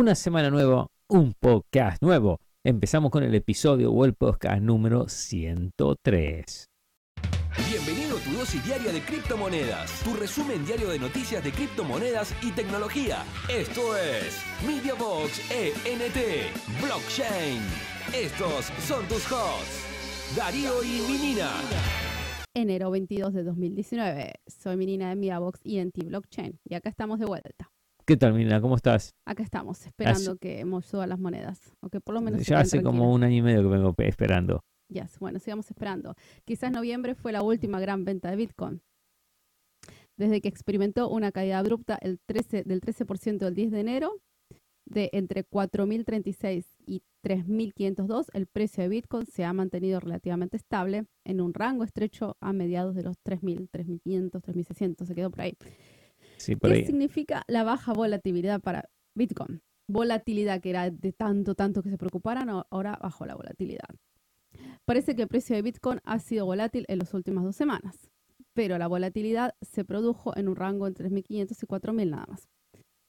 una semana nueva, un podcast nuevo. Empezamos con el episodio o el podcast número 103. Bienvenido a tu dosis diaria de criptomonedas, tu resumen diario de noticias de criptomonedas y tecnología. Esto es MediaBox ENT Blockchain. Estos son tus hosts, Darío y Minina. Enero 22 de 2019. Soy Minina de MediaBox ENT Blockchain y acá estamos de vuelta. ¿Qué tal, Mina? ¿Cómo estás? Acá estamos, esperando que hemos suba las monedas. O que por lo menos. Ya hace como un año y medio que vengo pe- esperando. Yes, bueno, sigamos esperando. Quizás noviembre fue la última gran venta de Bitcoin. Desde que experimentó una caída abrupta el 13, del 13% el 10 de enero, de entre 4.036 y 3.502, el precio de Bitcoin se ha mantenido relativamente estable en un rango estrecho a mediados de los 3.000, 3.500, 3.600, se quedó por ahí. Sí, por ¿Qué ahí. significa la baja volatilidad para Bitcoin? Volatilidad que era de tanto, tanto que se preocuparan, ahora bajó la volatilidad. Parece que el precio de Bitcoin ha sido volátil en las últimas dos semanas, pero la volatilidad se produjo en un rango entre 3.500 y 4.000 nada más.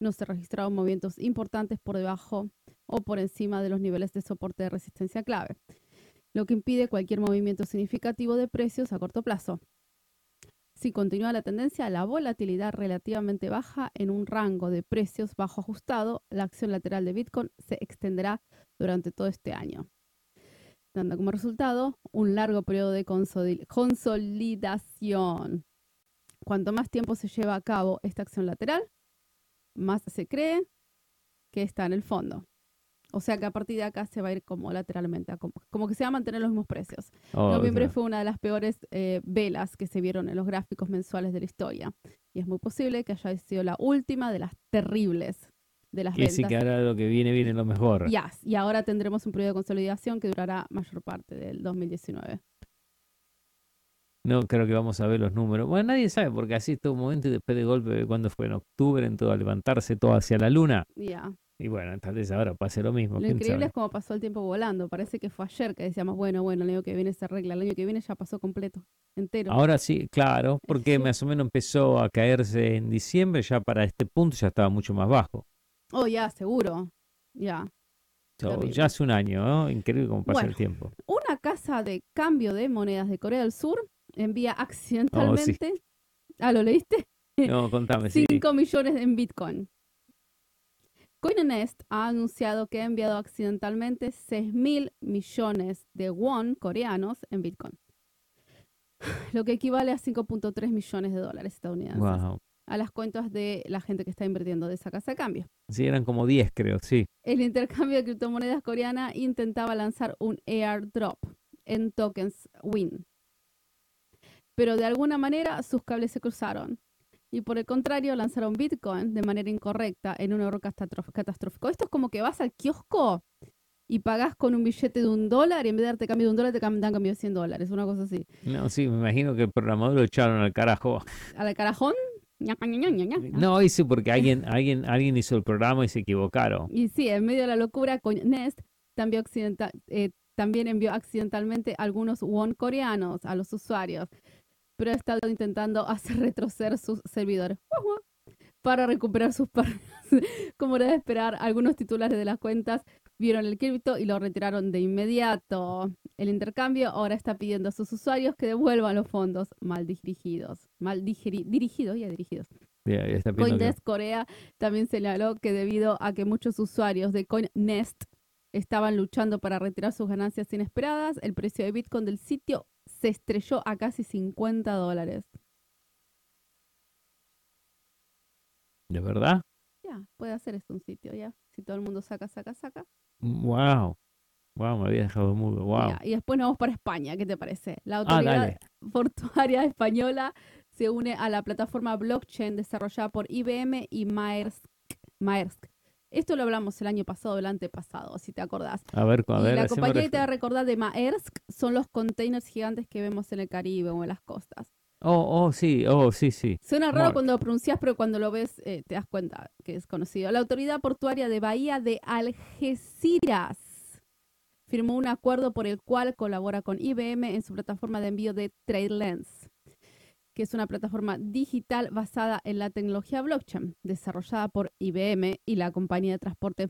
No se registraron movimientos importantes por debajo o por encima de los niveles de soporte de resistencia clave, lo que impide cualquier movimiento significativo de precios a corto plazo. Si continúa la tendencia, la volatilidad relativamente baja en un rango de precios bajo ajustado, la acción lateral de Bitcoin se extenderá durante todo este año, dando como resultado un largo periodo de consoli- consolidación. Cuanto más tiempo se lleva a cabo esta acción lateral, más se cree que está en el fondo. O sea que a partir de acá se va a ir como lateralmente, como, como que se va a mantener los mismos precios. Oh, Noviembre fue una de las peores eh, velas que se vieron en los gráficos mensuales de la historia. Y es muy posible que haya sido la última de las terribles de las Que sí que ventas. ahora lo que viene, viene lo mejor. Yes, Y ahora tendremos un periodo de consolidación que durará mayor parte del 2019. No creo que vamos a ver los números. Bueno, nadie sabe porque así todo un momento y después de golpe, cuando fue en octubre, en todo a levantarse todo hacia la luna. Ya. Y bueno, tal vez ahora pase lo mismo. Lo increíble sabe. es cómo pasó el tiempo volando. Parece que fue ayer que decíamos, bueno, bueno, el año que viene se arregla. El año que viene ya pasó completo, entero. Ahora sí, claro, porque Sí. más o menos empezó a caerse en diciembre, ya para este punto ya estaba mucho más bajo. Oh, ya, seguro. Ya. So, ya hace un año, ¿no? Increíble cómo pasa Bueno. el tiempo. Una casa de cambio de monedas de Corea del Sur envía Oh, accidentalmente. Ah, ¿lo leíste? No, contame, sí. 5 millones en Bitcoin. Coinnest ha anunciado que ha enviado accidentalmente 6 mil millones de won coreanos en Bitcoin, lo que equivale a 5.3 millones de dólares estadounidenses Wow. a las cuentas de la gente que está invirtiendo de esa casa de cambio. Sí, eran como 10, creo, sí. El intercambio de criptomonedas coreana intentaba lanzar un airdrop en tokens WIN. Pero de alguna manera sus cables se cruzaron. Y por el contrario, lanzaron Bitcoin de manera incorrecta en un error catastrófico. Esto es como que vas al kiosco y pagás con un billete de un dólar y en vez de darte cambio de un dólar te dan cambio de 100 dólares. Una cosa así. No, sí, me imagino que el programador lo echaron al carajo. ¿A la carajón? No, hice porque alguien, alguien, alguien hizo el programa y se equivocaron. Y sí, en medio de la locura, Coinnest también, eh, también envió accidentalmente algunos won coreanos a los usuarios, pero ha estado intentando hacer retroceder sus servidores para recuperar sus pérdidas. Como era de esperar, algunos titulares de las cuentas vieron el cripto y lo retiraron de inmediato. El intercambio ahora está pidiendo a sus usuarios que devuelvan los fondos mal dirigidos. Mal dirigidos, ya dirigidos. Está que- Coindesk Corea también señaló que debido a que muchos usuarios de Coinnest estaban luchando para retirar sus ganancias inesperadas, el precio de Bitcoin del sitio se estrelló a casi 50 dólares. ¿De verdad? Ya, puede hacer esto un sitio, ya. Si todo el mundo saca, saca, saca. Wow. Wow, me había dejado mudo. Wow. Y después nos vamos para España, ¿qué te parece? La Ah, autoridad dale. portuaria española se une a la plataforma blockchain desarrollada por IBM y Maersk. Maersk. Esto lo hablamos el año pasado, el antepasado, si te acordás. A ver, a Y ver, la compañía que te va a recordar de Maersk son los containers gigantes que vemos en el Caribe o en las costas. Oh, oh, sí, oh, sí, sí. Suena raro Mark. cuando lo pronuncias, pero cuando lo ves eh, te das cuenta que es conocido. La autoridad portuaria de Bahía de Algeciras firmó un acuerdo por el cual colabora con IBM en su plataforma de envío de TradeLens, que es una plataforma digital basada en la tecnología blockchain, desarrollada por IBM y la compañía de transporte